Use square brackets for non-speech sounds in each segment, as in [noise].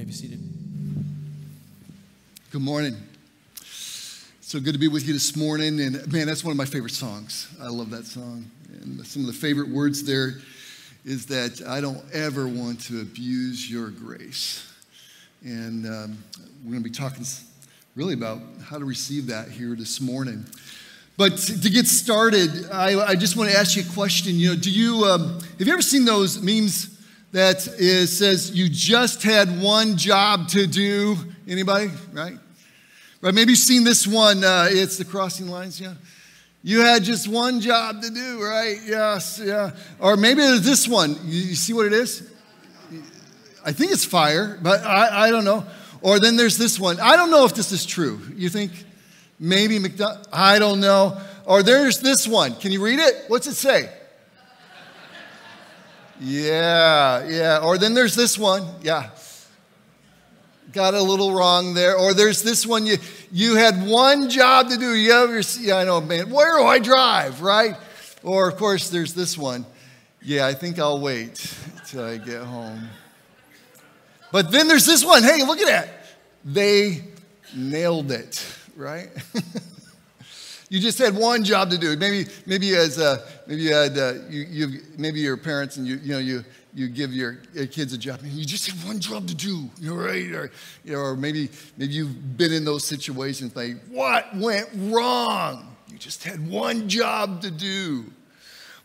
may be seated. Good morning. So good to be with you this morning. And man, that's one of my favorite songs. I love that song. And some of the favorite words there is that I don't ever want to abuse your grace. And um, we're going to be talking really about how to receive that here this morning. But to get started, I, I just want to ask you a question. You know, do you um, have you ever seen those memes that is, says you just had one job to do? Anybody? Right? Right? Maybe you've seen this one. Uh, it's the crossing lines. Yeah. You had just one job to do, right? Yes, yeah. Or maybe it's this one. You, you see what it is? I think it's fire, but I, I don't know. Or then there's this one. I don't know if this is true. You think maybe McDonald? I don't know. Or there's this one. Can you read it? What's it say? Yeah, yeah. Or then there's this one. Yeah. Got a little wrong there. Or there's this one. You, you had one job to do. You yeah, I know, man, where do I drive, right? Or, of course, there's this one. Yeah, I think I'll wait till I get home. But then there's this one. Hey, look at that. They nailed it, right? [laughs] You just had one job to do. Maybe, maybe as uh, maybe you had uh, you, you maybe your parents and you you know you you give your, your kids a job. You just have one job to do. You're right, or you know, or maybe maybe you've been in those situations. Like what went wrong? You just had one job to do.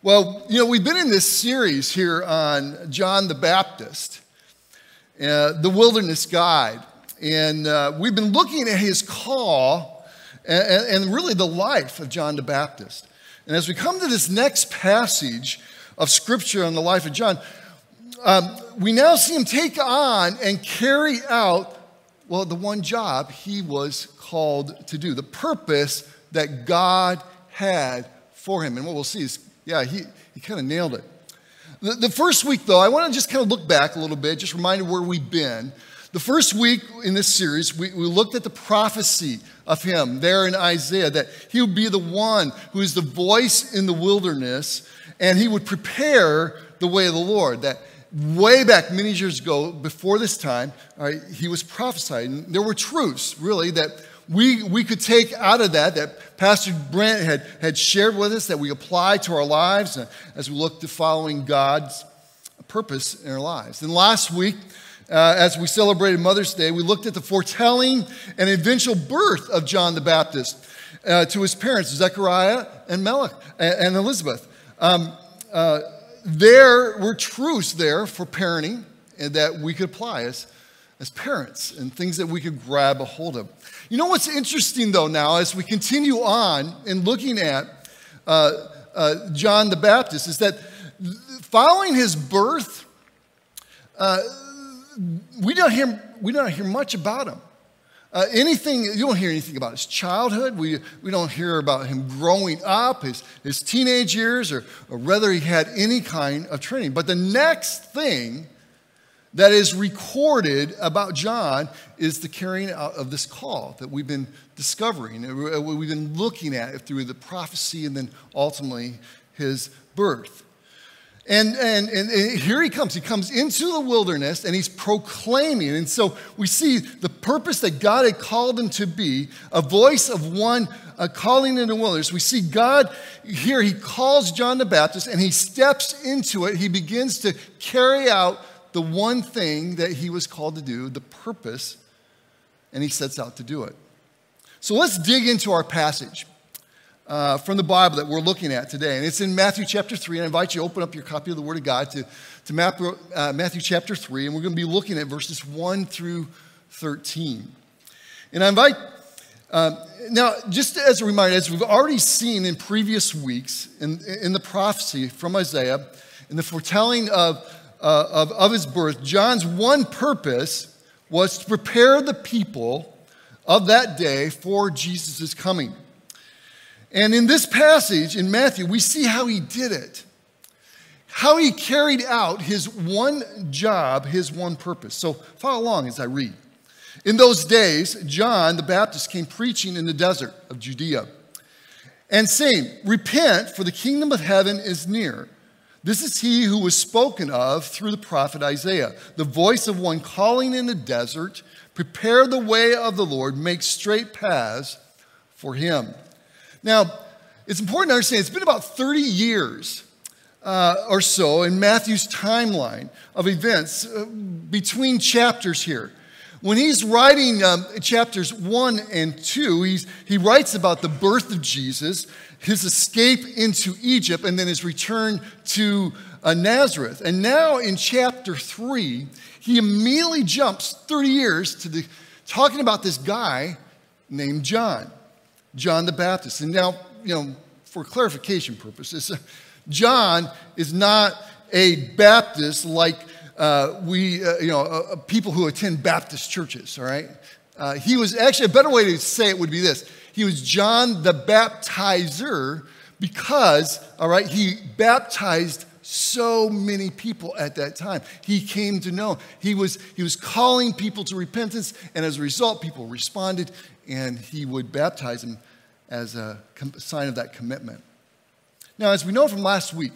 Well, you know, we've been in this series here on John the Baptist, uh, the Wilderness Guide, and uh, we've been looking at his call and, and really the life of John the Baptist. And as we come to this next passage of Scripture on the life of John, um, we now see him take on and carry out, well, the one job he was called to do, the purpose that God had for him. And what we'll see is, yeah, he, he kind of nailed it. The, the first week, though, I want to just kind of look back a little bit, just remind where we've been. The first week in this series, we, we looked at the prophecy of him there in Isaiah that he would be the one who is the voice in the wilderness and he would prepare the way of the Lord. That way back many years ago, before this time, he was prophesied. And there were truths, really, that we, we could take out of that, that Pastor Brent had, had shared with us, that we apply to our lives uh, as we look to following God's purpose in our lives. And last week, uh, as we celebrated Mother's Day, we looked at the foretelling and eventual birth of John the Baptist uh, to his parents, Zechariah and Melech and Elizabeth. Um, uh, there were truths there for parenting and that we could apply as, as parents and things that we could grab a hold of. You know what's interesting though now as we continue on in looking at uh, uh, John the Baptist is that following his birth, uh, we don't hear, we don't hear much about him. Uh, anything, you don't hear anything about his childhood. We, we don't hear about him growing up, his, his teenage years, or, or whether he had any kind of training. But the next thing that is recorded about John is the carrying out of this call that we've been discovering, uh, we've been looking at through the prophecy and then ultimately his birth. And, and, and, here he comes. He comes into the wilderness and he's proclaiming. And so we see the purpose that God had called him to be a voice of one uh, calling in the wilderness. We see God here, he calls John the Baptist and he steps into it. He begins to carry out the one thing that he was called to do, the purpose, and he sets out to do it. So let's dig into our passage uh, from the Bible that we're looking at today. And it's in Matthew chapter 3. And I invite you to open up your copy of the Word of God to, to Matthew, uh, Matthew chapter 3. And we're going to be looking at verses 1 through 13. And I invite, um, now, just as a reminder, as we've already seen in previous weeks in, in the prophecy from Isaiah, in the foretelling of, uh, of, of his birth, John's one purpose was to prepare the people of that day for Jesus' coming. And in this passage in Matthew, we see how he did it, how he carried out his one job, his one purpose. So follow along as I read. In those days, John the Baptist came preaching in the desert of Judea and saying, Repent, for the kingdom of heaven is near. This is he who was spoken of through the prophet Isaiah, the voice of one calling in the desert, prepare the way of the Lord, make straight paths for him. Now, it's important to understand it's been about 30 years uh, or so in Matthew's timeline of events uh, between chapters here. When he's writing um, chapters one and two, he's, he writes about the birth of Jesus, his escape into Egypt, and then his return to uh, Nazareth. And now in chapter three, he immediately jumps 30 years to the, talking about this guy named John, John the Baptist. And now, you know, for clarification purposes, [laughs] John is not a Baptist like uh, we, uh, you know, uh, uh, people who attend Baptist churches, all right? Uh, he was actually, a better way to say it would be this he was John the baptizer because, all right, he baptized so many people at that time. He came to know. He was, he was calling people to repentance, and as a result, people responded, and he would baptize them as a sign of that commitment. Now, as we know from last week,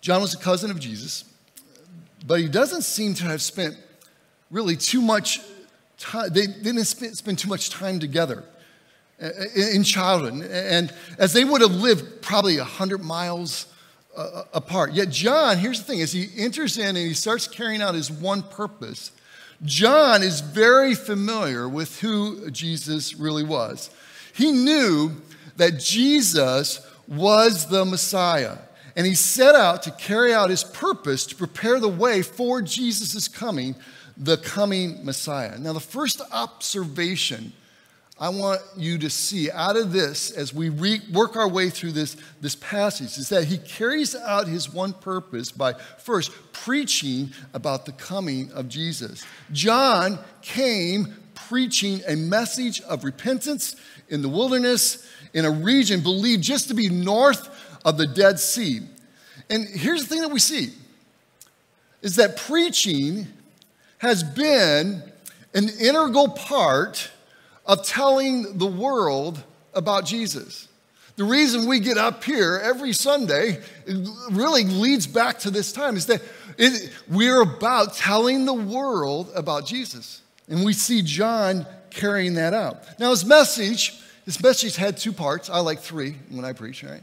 John was a cousin of Jesus, but he doesn't seem to have spent really too much time, they didn't spend too much time together uh, in childhood. And as they would have lived probably 100 miles uh, apart. Yet, John, here's the thing as he enters in and he starts carrying out his one purpose, John is very familiar with who Jesus really was. He knew that Jesus was the Messiah. And he set out to carry out his purpose to prepare the way for Jesus' coming, the coming Messiah. Now, the first observation I want you to see out of this as we re- work our way through this, this passage is that he carries out his one purpose by first preaching about the coming of Jesus. John came preaching a message of repentance in the wilderness in a region believed just to be north of the Dead Sea. And here's the thing that we see is that preaching has been an integral part of telling the world about Jesus. The reason we get up here every Sunday really leads back to this time is that it, we're about telling the world about Jesus. And we see John carrying that out. Now, his message his message had two parts. I like three when I preach, right?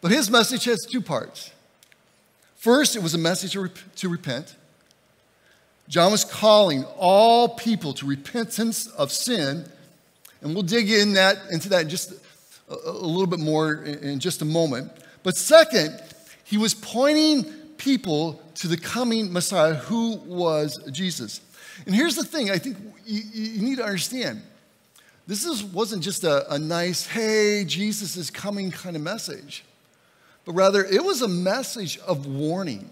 But his message has two parts. First, it was a message to, rep- to repent. John was calling all people to repentance of sin, and we'll dig in that, into that just a, a little bit more in, in just a moment. But second, he was pointing people to the coming Messiah who was Jesus. And here's the thing I think you, you need to understand this is, wasn't just a, a nice, hey, Jesus is coming kind of message, but rather it was a message of warning.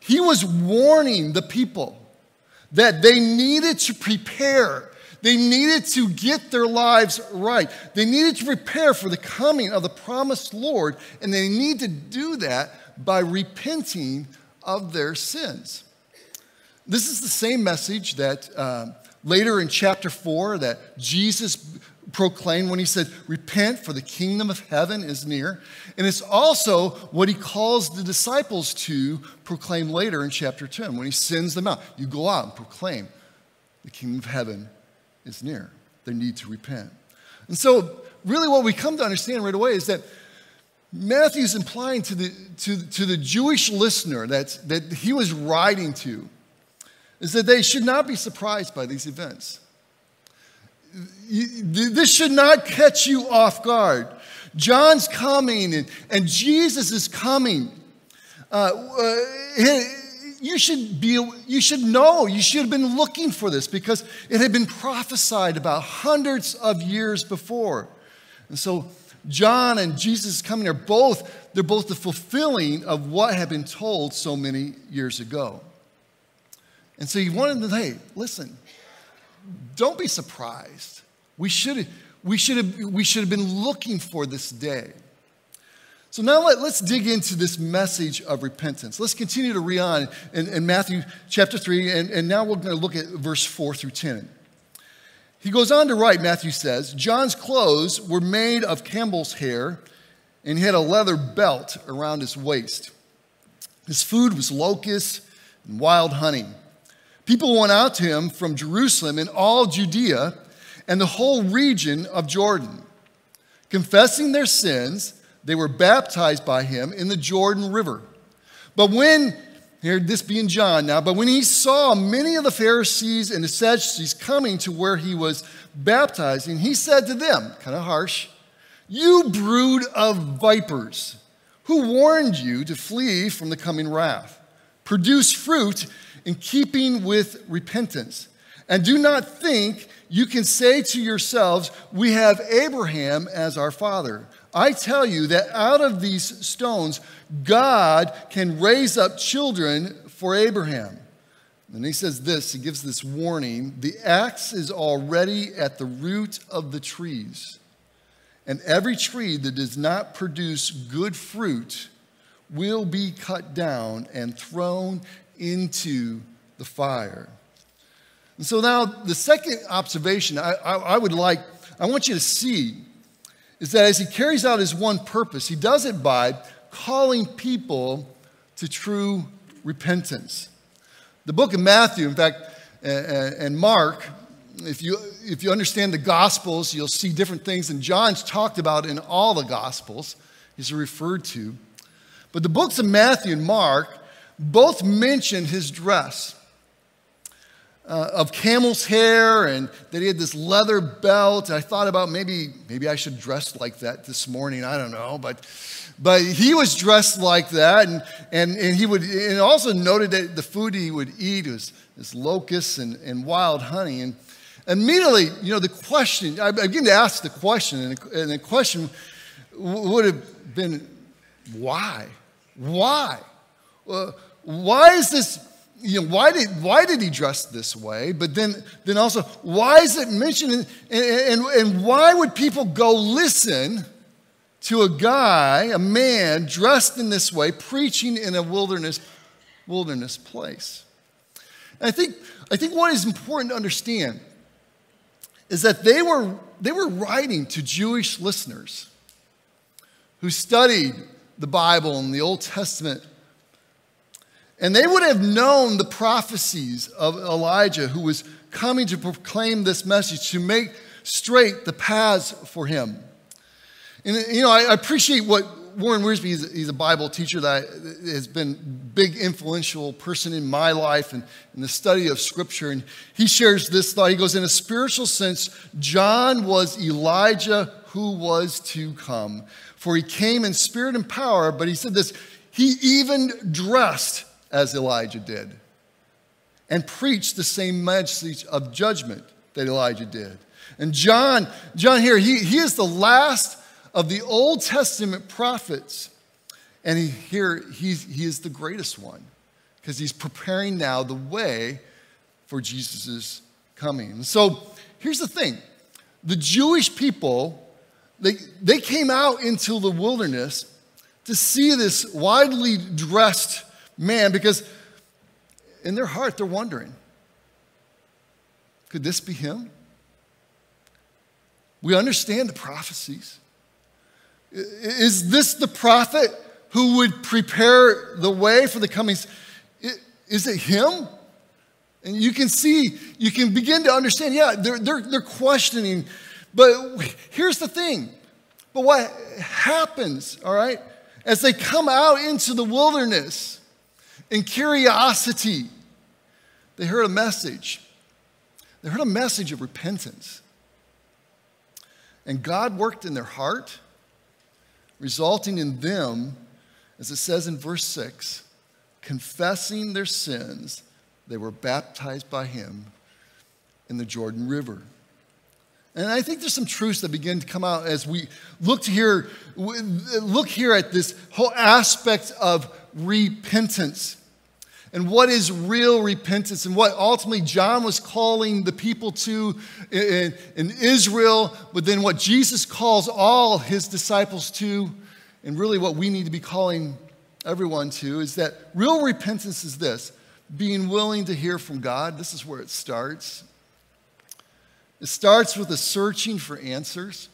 He was warning the people that they needed to prepare. They needed to get their lives right. They needed to prepare for the coming of the promised Lord, and they need to do that by repenting of their sins. This is the same message that uh, Later in chapter 4, that Jesus proclaimed when he said, Repent, for the kingdom of heaven is near. And it's also what he calls the disciples to proclaim later in chapter 10 when he sends them out. You go out and proclaim, The kingdom of heaven is near. They need to repent. And so, really, what we come to understand right away is that Matthew's implying to the, to, to the Jewish listener that, that he was writing to is that they should not be surprised by these events. This should not catch you off guard. John's coming and, and Jesus is coming. Uh, uh, you should be you should know you should have been looking for this because it had been prophesied about hundreds of years before and so john and jesus coming are both they're both the fulfilling of what had been told so many years ago and so he wanted to, hey, listen, don't be surprised. We should, we should, have, we should have been looking for this day. So now let, us dig into this message of repentance. Let's continue to read on in, in Matthew chapter 3, and, and now we're going to look at verse 4 through 10. He goes on to write, Matthew says, John's clothes were made of camel's hair, and he had a leather belt around his waist. His food was locusts and wild honey. People went out to him from Jerusalem and all Judea and the whole region of Jordan. Confessing their sins, they were baptized by him in the Jordan River. But when, here this being John now, but when he saw many of the Pharisees and the Sadducees coming to where he was baptizing, he said to them, kind of harsh, You brood of vipers, who warned you to flee from the coming wrath? Produce fruit in keeping with repentance. And do not think you can say to yourselves, We have Abraham as our father. I tell you that out of these stones, God can raise up children for Abraham. And he says this, he gives this warning the axe is already at the root of the trees. And every tree that does not produce good fruit will be cut down and thrown into the fire. And so now the second observation I, I, I would like, I want you to see is that as he carries out his one purpose, he does it by calling people to true repentance. The book of Matthew, in fact, and Mark, if you, if you understand the Gospels, you'll see different things, and John's talked about in all the Gospels, he's referred to. But the books of Matthew and Mark both mention his dress uh, of camel's hair and that he had this leather belt. I thought about maybe, maybe I should dress like that this morning. I don't know. But, but he was dressed like that. And, and, and he would, and also noted that the food he would eat was, was locusts and, and wild honey. And immediately, you know, the question, I begin to ask the question, and the, question would have been, why? Why? Uh, why is this you know, why did, why did he dress this way? But then, then also, why is it mentioned? And, and, and why would people go listen to a guy, a man dressed in this way, preaching in a wilderness, wilderness place? And I think, I think what is important to understand is that they were, they were writing to Jewish listeners who studied the Bible and the Old Testament and they would have known the prophecies of Elijah, who was coming to proclaim this message, to make straight the paths for him. And, you know, I appreciate what Warren Wiersbe, he's, a Bible teacher that has been big influential person in my life and in the study of Scripture. And he shares this thought. He goes, in a spiritual sense, John was Elijah who was to come. For he came in spirit and power, but he said this, he even dressed as Elijah did and preached the same message of judgment that Elijah did. And John, John here, he, he is the last of the Old Testament prophets. And he, here, he, he is the greatest one because he's preparing now the way for Jesus' coming. So here's the thing the Jewish people, they, they came out into the wilderness to see this widely dressed man because in their heart they're wondering could this be him? We understand the prophecies. Is this the prophet who would prepare the way for the coming? Is it him? And you can see, you can begin to understand, yeah, they're, they're, they're questioning. But here's the thing. But what happens, all right, as they come out into the wilderness, in curiosity, they heard a message. They heard a message of repentance. And God worked in their heart, resulting in them, as it says in verse 6, confessing their sins, they were baptized by him in the Jordan River. And I think there's some truths that begin to come out as we look here, look here at this whole aspect of repentance and what is real repentance and what ultimately John was calling the people to in, in, Israel, but then what Jesus calls all his disciples to, and really what we need to be calling everyone to, is that real repentance is this being willing to hear from God. This is where it starts. It starts with a searching for answers.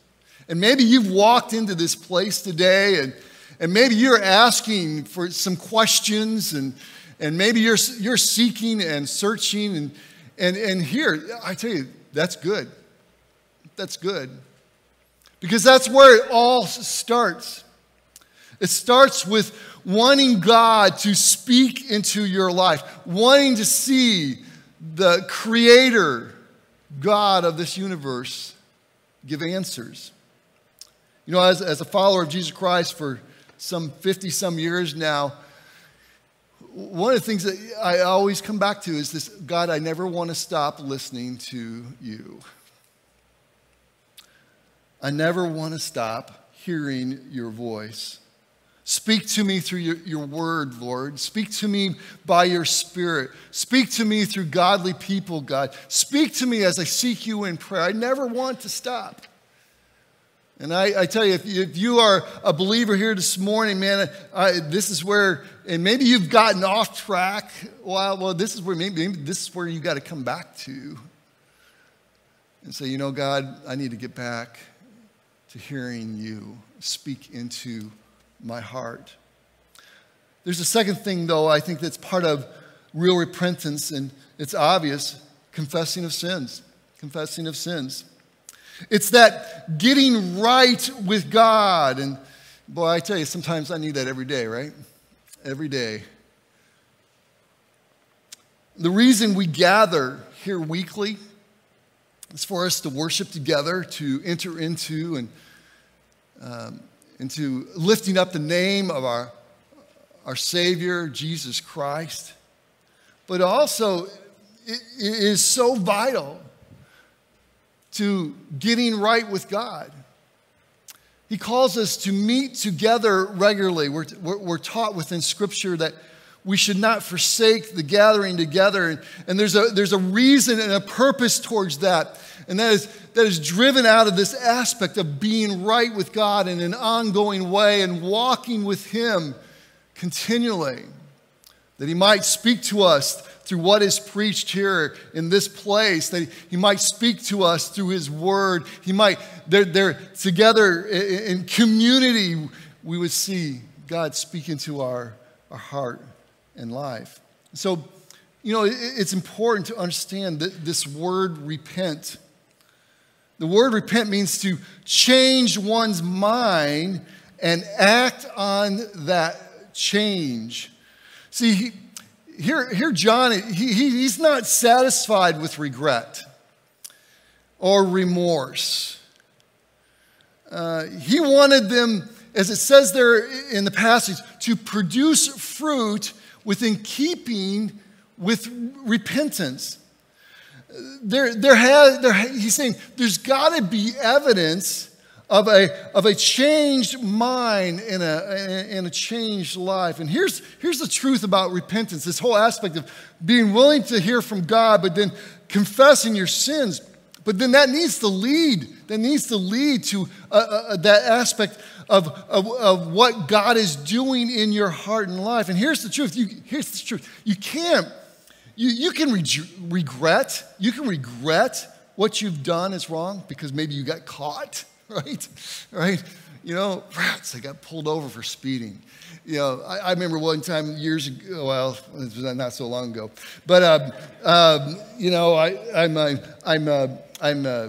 And maybe you've walked into this place today and, and maybe you're asking for some questions and, and maybe you're, you're seeking and searching. And, and, and here, I tell you, that's good. That's good. Because that's where it all starts. It starts with wanting God to speak into your life, wanting to see the creator, God of this universe, give answers. You know, as, as a follower of Jesus Christ for some 50 some years now, one of the things that I always come back to is this God, I never want to stop listening to you. I never want to stop hearing your voice. Speak to me through your, your word, Lord. Speak to me by your spirit. Speak to me through godly people, God. Speak to me as I seek you in prayer. I never want to stop. And I, I tell you, if, if, you are a believer here this morning, man, I, this is where, and maybe you've gotten off track. Well, well, this is where maybe, maybe this is where you got to come back to and say, you know, God, I need to get back to hearing you speak into my heart. There's a second thing, though, I think that's part of real repentance, and it's obvious confessing of sins. Confessing of sins. It's that getting right with God. And boy, I tell you, sometimes I need that every day, right? Every day. The reason we gather here weekly is for us to worship together, to enter into and um, into lifting up the name of our, our Savior, Jesus Christ. But also, it, it is so vital to getting right with God. He calls us to meet together regularly. We're, we're, we're, taught within Scripture that we should not forsake the gathering together. And, and there's, a, there's a reason and a purpose towards that. And that is, that is driven out of this aspect of being right with God in an ongoing way and walking with Him continually. That He might speak to us through what is preached here in this place, that He might speak to us through His Word. He might, they're, they're together in community, we would see God speak into our, our heart and life. So, you know, it's important to understand that this word repent the word repent means to change one's mind and act on that change. See, here, here John, he, he, he's not satisfied with regret or remorse. Uh, he wanted them, as it says there in the passage, to produce fruit within keeping with repentance there, there has, there, he's saying there's got to be evidence of a, of a changed mind and a, and a changed life. And here's, here's the truth about repentance this whole aspect of being willing to hear from God, but then confessing your sins. But then that needs to lead, that needs to lead to uh, uh, uh, that aspect of, of, of what God is doing in your heart and life. And here's the truth you, here's the truth you can't you, you can re- regret, you can regret what you've done is wrong because maybe you got caught, [laughs] right? Right? You know, rats, I got pulled over for speeding. You know, I, I remember one time years ago, well, it was not so long ago, but, um, um, you know, I, I'm, uh, I'm, uh, I'm, uh,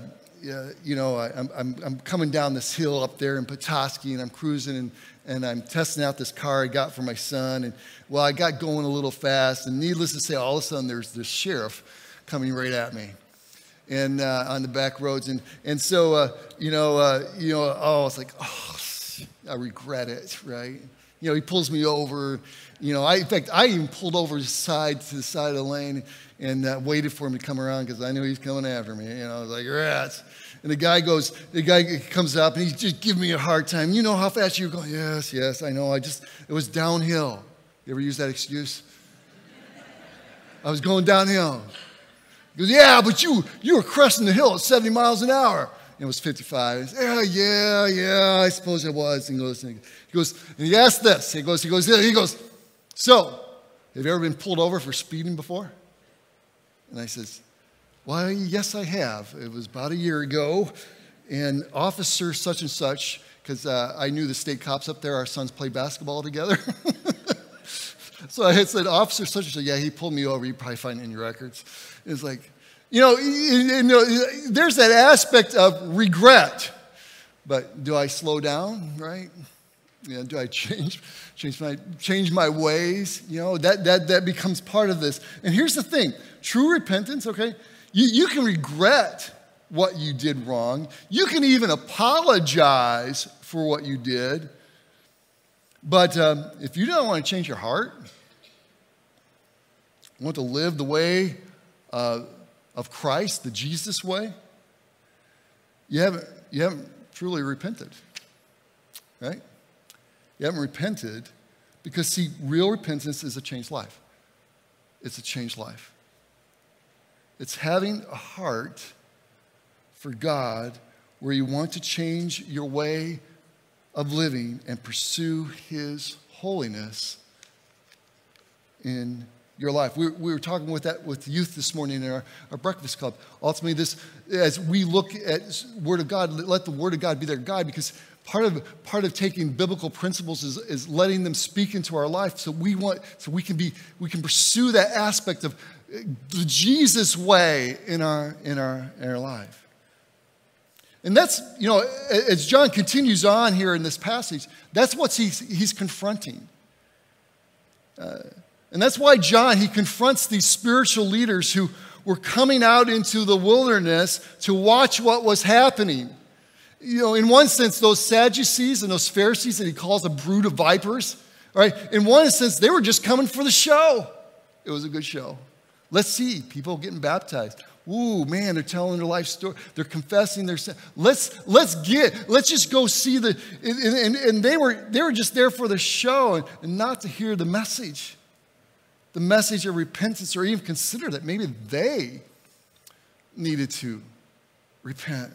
you know, I, am I'm, I'm coming down this hill up there in Petoskey and I'm cruising and, and I'm testing out this car I got for my son. And well, I got going a little fast. And needless to say, all of a sudden there's this sheriff coming right at me and uh, on the back roads. And, and so, uh, you know, uh, you know, oh, it's like, oh, I regret it, right? You know, he pulls me over. You know, I, in fact, I even pulled over side to the side of the lane and uh, waited for him to come around because I knew he was coming after me. You know, I was like, rats. And the guy goes, the guy comes up and he's just giving me a hard time. You know how fast you're going? Yes, yes, I know. I just, it was downhill. You ever use that excuse? I was going downhill. He goes, yeah, but you, you were cresting the hill at 70 miles an hour. And it was 55. Said, yeah, yeah, yeah, I suppose it was. And he goes, and he goes, and he asked this. He goes, he goes, he goes, so, have you ever been pulled over for speeding before? And I says, well, yes, I have. It was about a year ago. and officer such and such, because uh, I knew the state cops up there, our sons play basketball together. [laughs] so I had said, Officer such and such, yeah, he pulled me over. You probably find it in your records. It's like, you know, you know, there's that aspect of regret. But do I slow down, right? Know, do I change, change, my, change my ways? You know, that, that, that becomes part of this. And here's the thing true repentance, okay? You, you can regret what you did wrong. You can even apologize for what you did. But um, if you don't want to change your heart, want to live the way uh, of Christ, the Jesus way, you haven't, you haven't truly repented, right? You haven't repented because, see, real repentance is a changed life. It's a changed life. It's having a heart for God where you want to change your way of living and pursue His holiness in your life. We, we were talking with that with youth this morning in our, our breakfast club. Ultimately, this as we look at Word of God, let the Word of God be their guide because part of part of taking biblical principles is, is letting them speak into our life. So we want so we can be we can pursue that aspect of the Jesus way in our in our in our life. And that's, you know, as John continues on here in this passage, that's what he's, he's confronting. Uh, and that's why John, he confronts these spiritual leaders who were coming out into the wilderness to watch what was happening. You know, in one sense, those Sadducees and those Pharisees that he calls a brood of vipers, right? In one sense, they were just coming for the show. It was a good show. Let's see people getting baptized. Ooh, man, they're telling their life story. They're confessing their sin. Let's let's get let's just go see the and, and, and they were they were just there for the show and, and not to hear the message the message of repentance or even consider that maybe they needed to repent.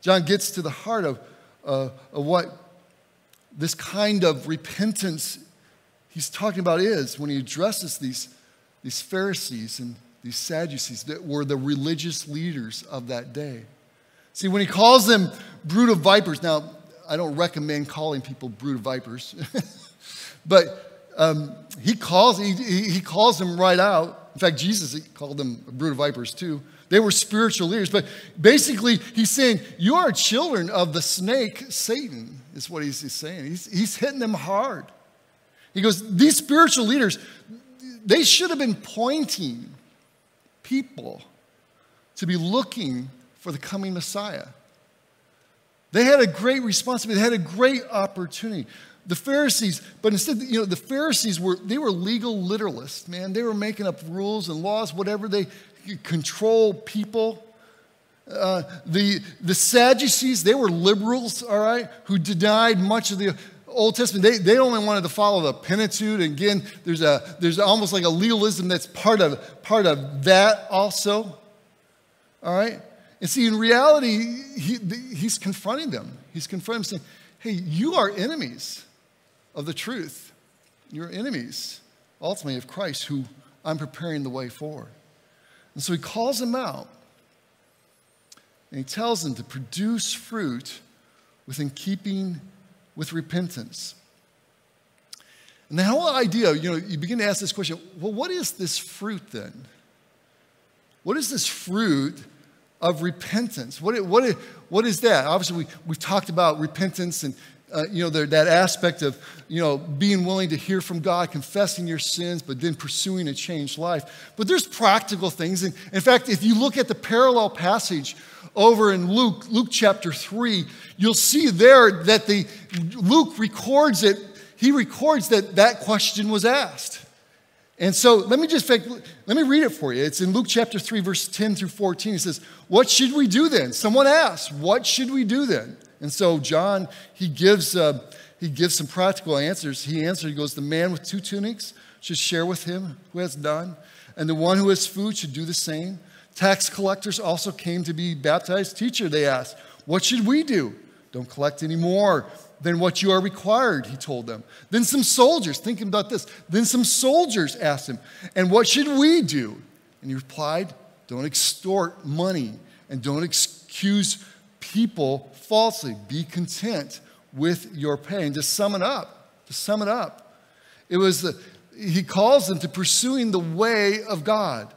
John gets to the heart of, uh, of what this kind of repentance he's talking about is when he addresses these, these Pharisees and these Sadducees that were the religious leaders of that day. See, when he calls them brood of vipers, now I don't recommend calling people brood of vipers, [laughs] but um, he, calls, he, he calls them right out. In fact, Jesus called them a brood of vipers too. They were spiritual leaders. But basically, he's saying, You are children of the snake, Satan, is what he's, he's saying. He's, he's hitting them hard. He goes, These spiritual leaders, they should have been pointing people to be looking for the coming Messiah. They had a great responsibility, they had a great opportunity the Pharisees, but instead, you know, the Pharisees were, they were legal literalists, man. They were making up rules and laws, whatever they control people. Uh, the, the Sadducees, they were liberals, all right, who denied much of the Old Testament. They, they only wanted to follow the Pentateuch. And again, there's, a, there's almost like a legalism that's part of, part of that also, all right? And see, in reality, he, he's confronting them. He's confronting them saying, hey, you are enemies of the truth. You're enemies, ultimately, of Christ, who I'm preparing the way for. And so he calls them out and he tells them to produce fruit within keeping with repentance. And the whole idea, you know, you begin to ask this question well, what is this fruit then? What is this fruit of repentance? What, what, what is that? Obviously, we, we've talked about repentance and uh, you know, that aspect of, you know, being willing to hear from God, confessing your sins, but then pursuing a changed life. But there's practical things. And in fact, if you look at the parallel passage over in Luke, Luke chapter 3, you'll see there that the Luke records it, he records that that question was asked. And so let me just let me read it for you. It's in Luke chapter 3, verse 10 through 14. He says, What should we do then? Someone asked, What should we do then? And so John, he gives, uh, he gives some practical answers. He answered, he goes, The man with two tunics should share with him who has none, and the one who has food should do the same. Tax collectors also came to be baptized. Teacher, they asked, What should we do? Don't collect any more than what you are required, he told them. Then some soldiers, thinking about this, then some soldiers asked him, And what should we do? And he replied, Don't extort money and don't accuse people falsely. Be content with your pain. To sum it up, to sum it up, it was the, he calls them to pursuing the way of God.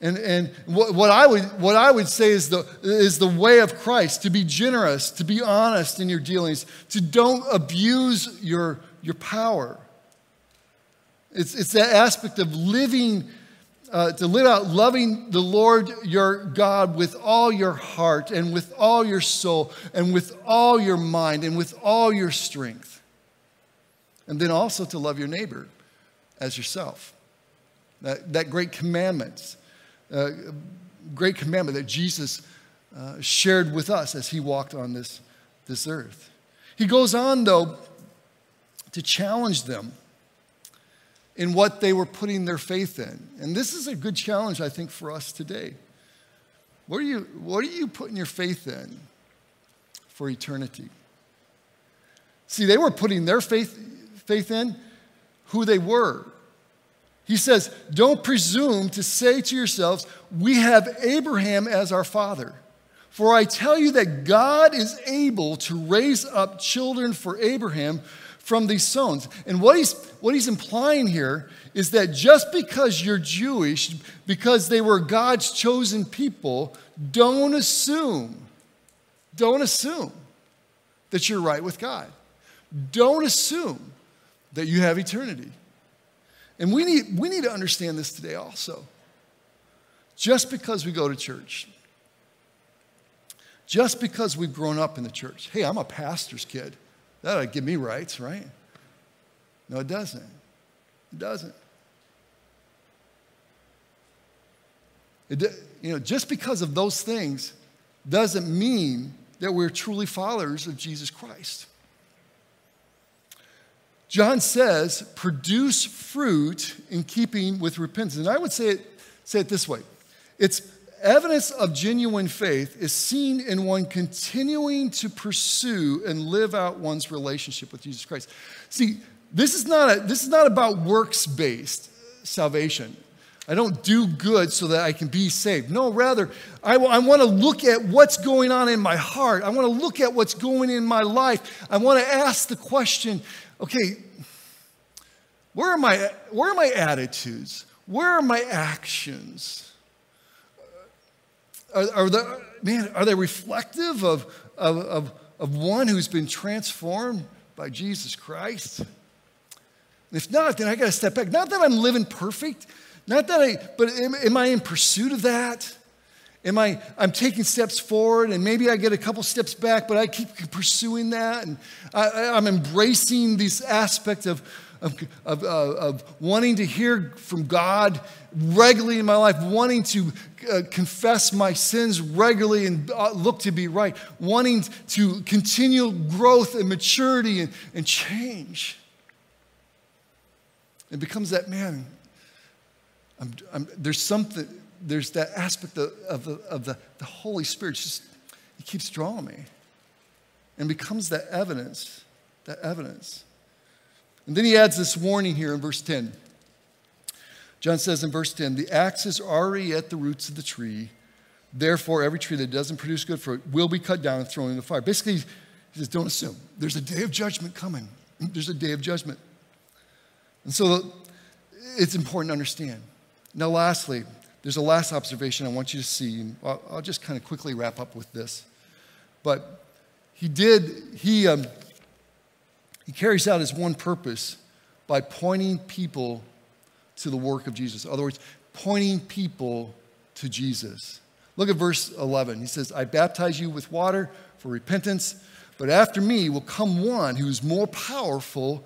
And, and what, what, I would, what I would say is the, is the way of Christ to be generous, to be honest in your dealings, to don't abuse your, your power. It's, it's that aspect of living, uh, to live out loving the Lord your God with all your heart and with all your soul and with all your mind and with all your strength. And then also to love your neighbor as yourself. That, that great commandment, uh, great commandment that Jesus uh, shared with us as he walked on this, this earth. He goes on, though, to challenge them in what they were putting their faith in. And this is a good challenge, I think, for us today. What are you, what are you putting your faith in for eternity? See, they were putting their faith, faith in who they were. He says, Don't presume to say to yourselves, We have Abraham as our father. For I tell you that God is able to raise up children for Abraham from these stones. And what he's, what he's implying here is that just because you're Jewish, because they were God's chosen people, don't assume, don't assume that you're right with God. Don't assume that you have eternity. And we need, we need to understand this today also. Just because we go to church, just because we've grown up in the church, hey, I'm a pastor's kid. That would give me rights, right? No, it doesn't. It doesn't. It, you know, just because of those things doesn't mean that we're truly followers of Jesus Christ. John says, produce fruit in keeping with repentance. And I would say it, say it this way it's evidence of genuine faith is seen in one continuing to pursue and live out one's relationship with Jesus Christ. See, this is not, a, this is not about works based salvation. I don't do good so that I can be saved. No, rather, I, w- I want to look at what's going on in my heart. I want to look at what's going in my life. I want to ask the question okay, where are my, where are my attitudes? Where are my actions? Are, are, they, man, are they reflective of, of, of, of one who's been transformed by Jesus Christ? If not, then I got to step back. Not that I'm living perfect, not that I, but am, am I in pursuit of that? Am I, I'm taking steps forward and maybe I get a couple steps back, but I keep pursuing that and I, I'm embracing this aspect of, of, of, uh, of, wanting to hear from God regularly in my life, wanting to uh, confess my sins regularly and uh, look to be right, wanting to continue growth and maturity and, and change. It becomes that man. I'm, I'm, there's something there's that aspect of, of, the, of the, the Holy Spirit. Just, he keeps drawing me and becomes that evidence, that evidence. And then he adds this warning here in verse 10. John says in verse 10, the axe is already at the roots of the tree. Therefore, every tree that doesn't produce good fruit will be cut down and thrown in the fire. Basically, he says, don't assume. There's a day of judgment coming. [clears throat] There's a day of judgment. And so it's important to understand. Now, lastly, there's a last observation I want you to see. I'll, I'll just kind of quickly wrap up with this. But he did, he, um, he carries out his one purpose by pointing people to the work of Jesus. In other words, pointing people to Jesus. Look at verse 11. He says, I baptize you with water for repentance, but after me will come one who is more powerful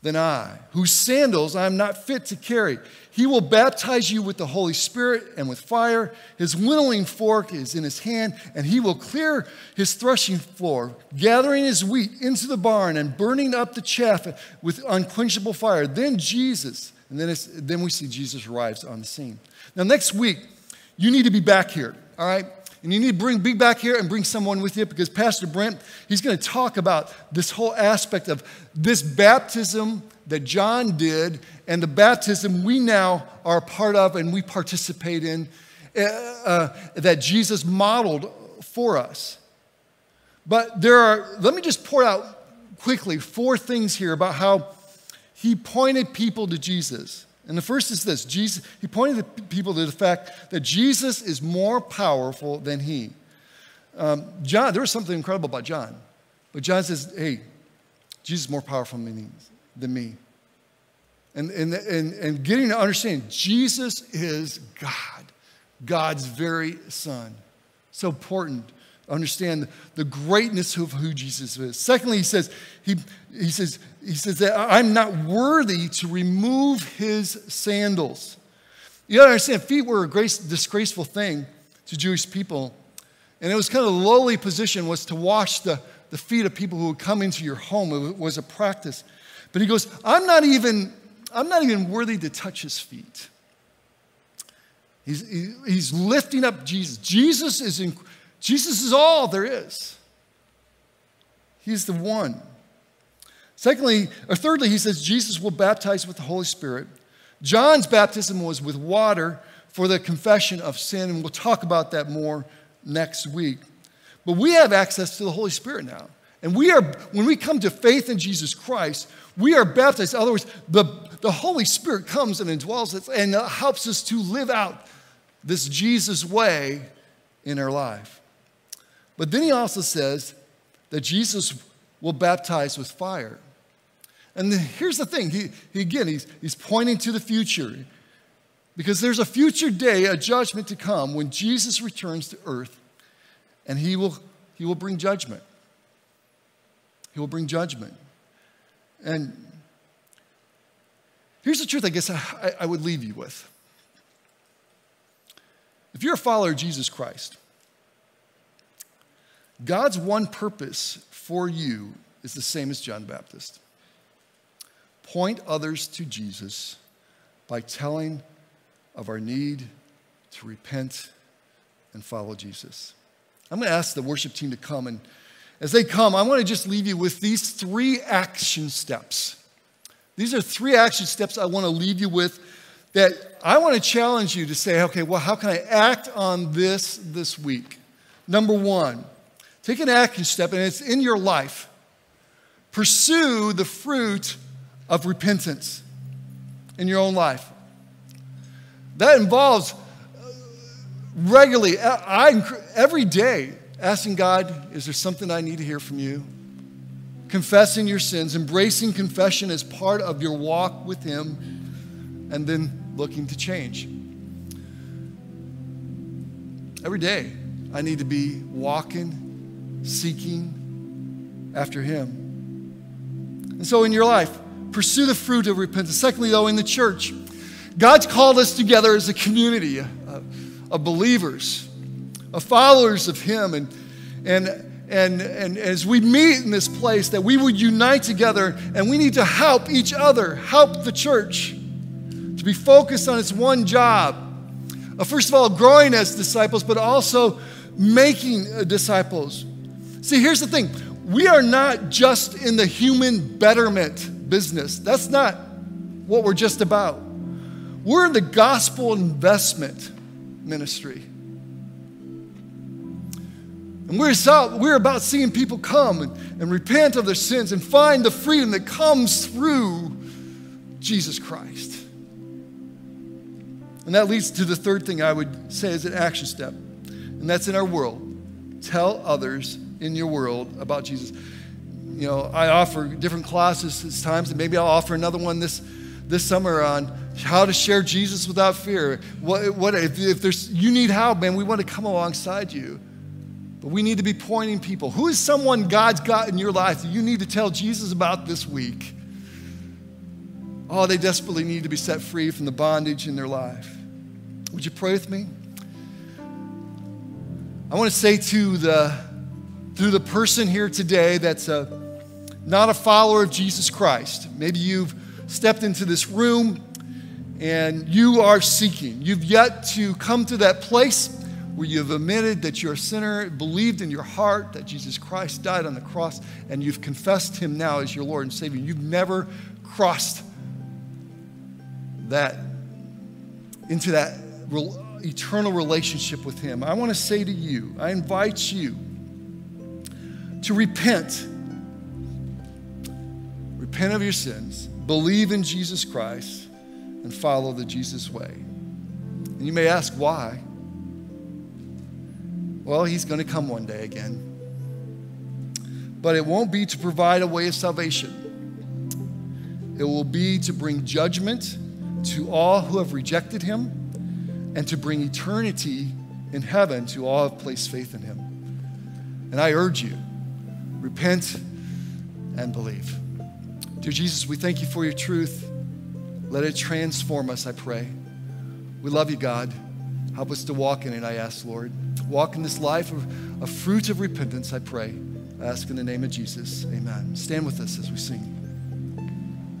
than I, whose sandals I am not fit to carry. He will baptize you with the Holy Spirit and with fire. His winnowing fork is in his hand, and he will clear his threshing floor, gathering his wheat into the barn and burning up the chaff with unquenchable fire. Then Jesus, and then, then we see Jesus arrives on the scene. Now, next week, you need to be back here, all right? And you need to bring, be back here and bring someone with you because Pastor Brent, he's going to talk about this whole aspect of this baptism that John did and the baptism we now are a part of and we participate in uh, uh, that Jesus modeled for us. But there are, let me just pour out quickly four things here about how he pointed people to Jesus. And the first is this Jesus, he pointed to people to the fact that Jesus is more powerful than he. Um, John, there was something incredible about John. But John says, hey, Jesus is more powerful than me. Than me. And, and, and, and getting to understand Jesus is God, God's very Son. So important understand the greatness of who Jesus is. Secondly, he says, he, he says, he says that I'm not worthy to remove his sandals. You gotta understand, feet were a grace, disgraceful thing to Jewish people. And it was kind of a lowly position was to wash the, the feet of people who would come into your home. It was a practice. But he goes, I'm not even, I'm not even worthy to touch his feet. He's, he's lifting up Jesus. Jesus is, in, Jesus is all there is. He's the one. Secondly, or thirdly, he says Jesus will baptize with the Holy Spirit. John's baptism was with water for the confession of sin, and we'll talk about that more next week. But we have access to the Holy Spirit now. And we are, when we come to faith in Jesus Christ, we are baptized. In other words, the, the Holy Spirit comes and indwells us and helps us to live out this Jesus way in our life. But then he also says that Jesus will baptize with fire. And here's the thing he, he, again, he's, he's pointing to the future because there's a future day, a judgment to come when Jesus returns to earth and he will, he will bring judgment. He will bring judgment. And here's the truth I guess I, I would leave you with. If you're a follower of Jesus Christ, God's one purpose for you is the same as John the Baptist point others to Jesus by telling of our need to repent and follow Jesus. I'm going to ask the worship team to come, and as they come, I want to just leave you with these three action steps. These are three action steps I want to leave you with that I want to challenge you to say, okay, well, how can I act on this this week? Number one, Take an action step, and it's in your life. Pursue the fruit of repentance in your own life. That involves uh, regularly, I, every day, asking God, is there something I need to hear from you? Confessing your sins, embracing confession as part of your walk with Him, and then looking to change. Every day, I need to be walking seeking after Him. And so in your life, pursue the fruit of repentance. Secondly, though, in the church, God's called us together as a community of, of believers, of followers of Him. And, and, and, and as we meet in this place, that we would unite together and we need to help each other, help the church to be focused on its one job. Uh, first of all, growing as disciples, but also making uh, disciples. See, here's the thing we are not just in the human betterment business, that's not what we're just about. We're in the gospel investment ministry. And we're, about, we're about seeing people come and, and repent of their sins and find the freedom that comes through Jesus Christ. And that leads to the third thing I would say is an action step, and that's in our world. Tell others in your world about Jesus. You know, I offer different classes at times, and maybe I'll offer another one this, this summer on how to share Jesus without fear. What, what, if, if there's, you need help, man, we want to come alongside you. But we need to be pointing people. Who is someone God's got in your life that you need to tell Jesus about this week? Oh, they desperately need to be set free from the bondage in their life. Would you pray with me? I want to say to the through the person here today that's a, not a follower of Jesus Christ. Maybe you've stepped into this room and you are seeking. You've yet to come to that place where you've admitted that you're a sinner, believed in your heart that Jesus Christ died on the cross, and you've confessed him now as your Lord and Savior. You've never crossed that into that eternal relationship with him. I want to say to you, I invite you to repent. Repent of your sins, believe in Jesus Christ, and follow the Jesus way. And you may ask why. Well, he's going to come one day again. But it won't be to provide a way of salvation. It will be to bring judgment to all who have rejected him and to bring eternity in heaven to all who have placed faith in him. And I urge you, repent and believe. Dear Jesus, we thank you for your truth. Let it transform us, I pray. We love you, God. Help us to walk in it, I ask, Lord. Walk in this life of a fruit of repentance, I pray. I ask in the name of Jesus. Amen. Stand with us as we sing.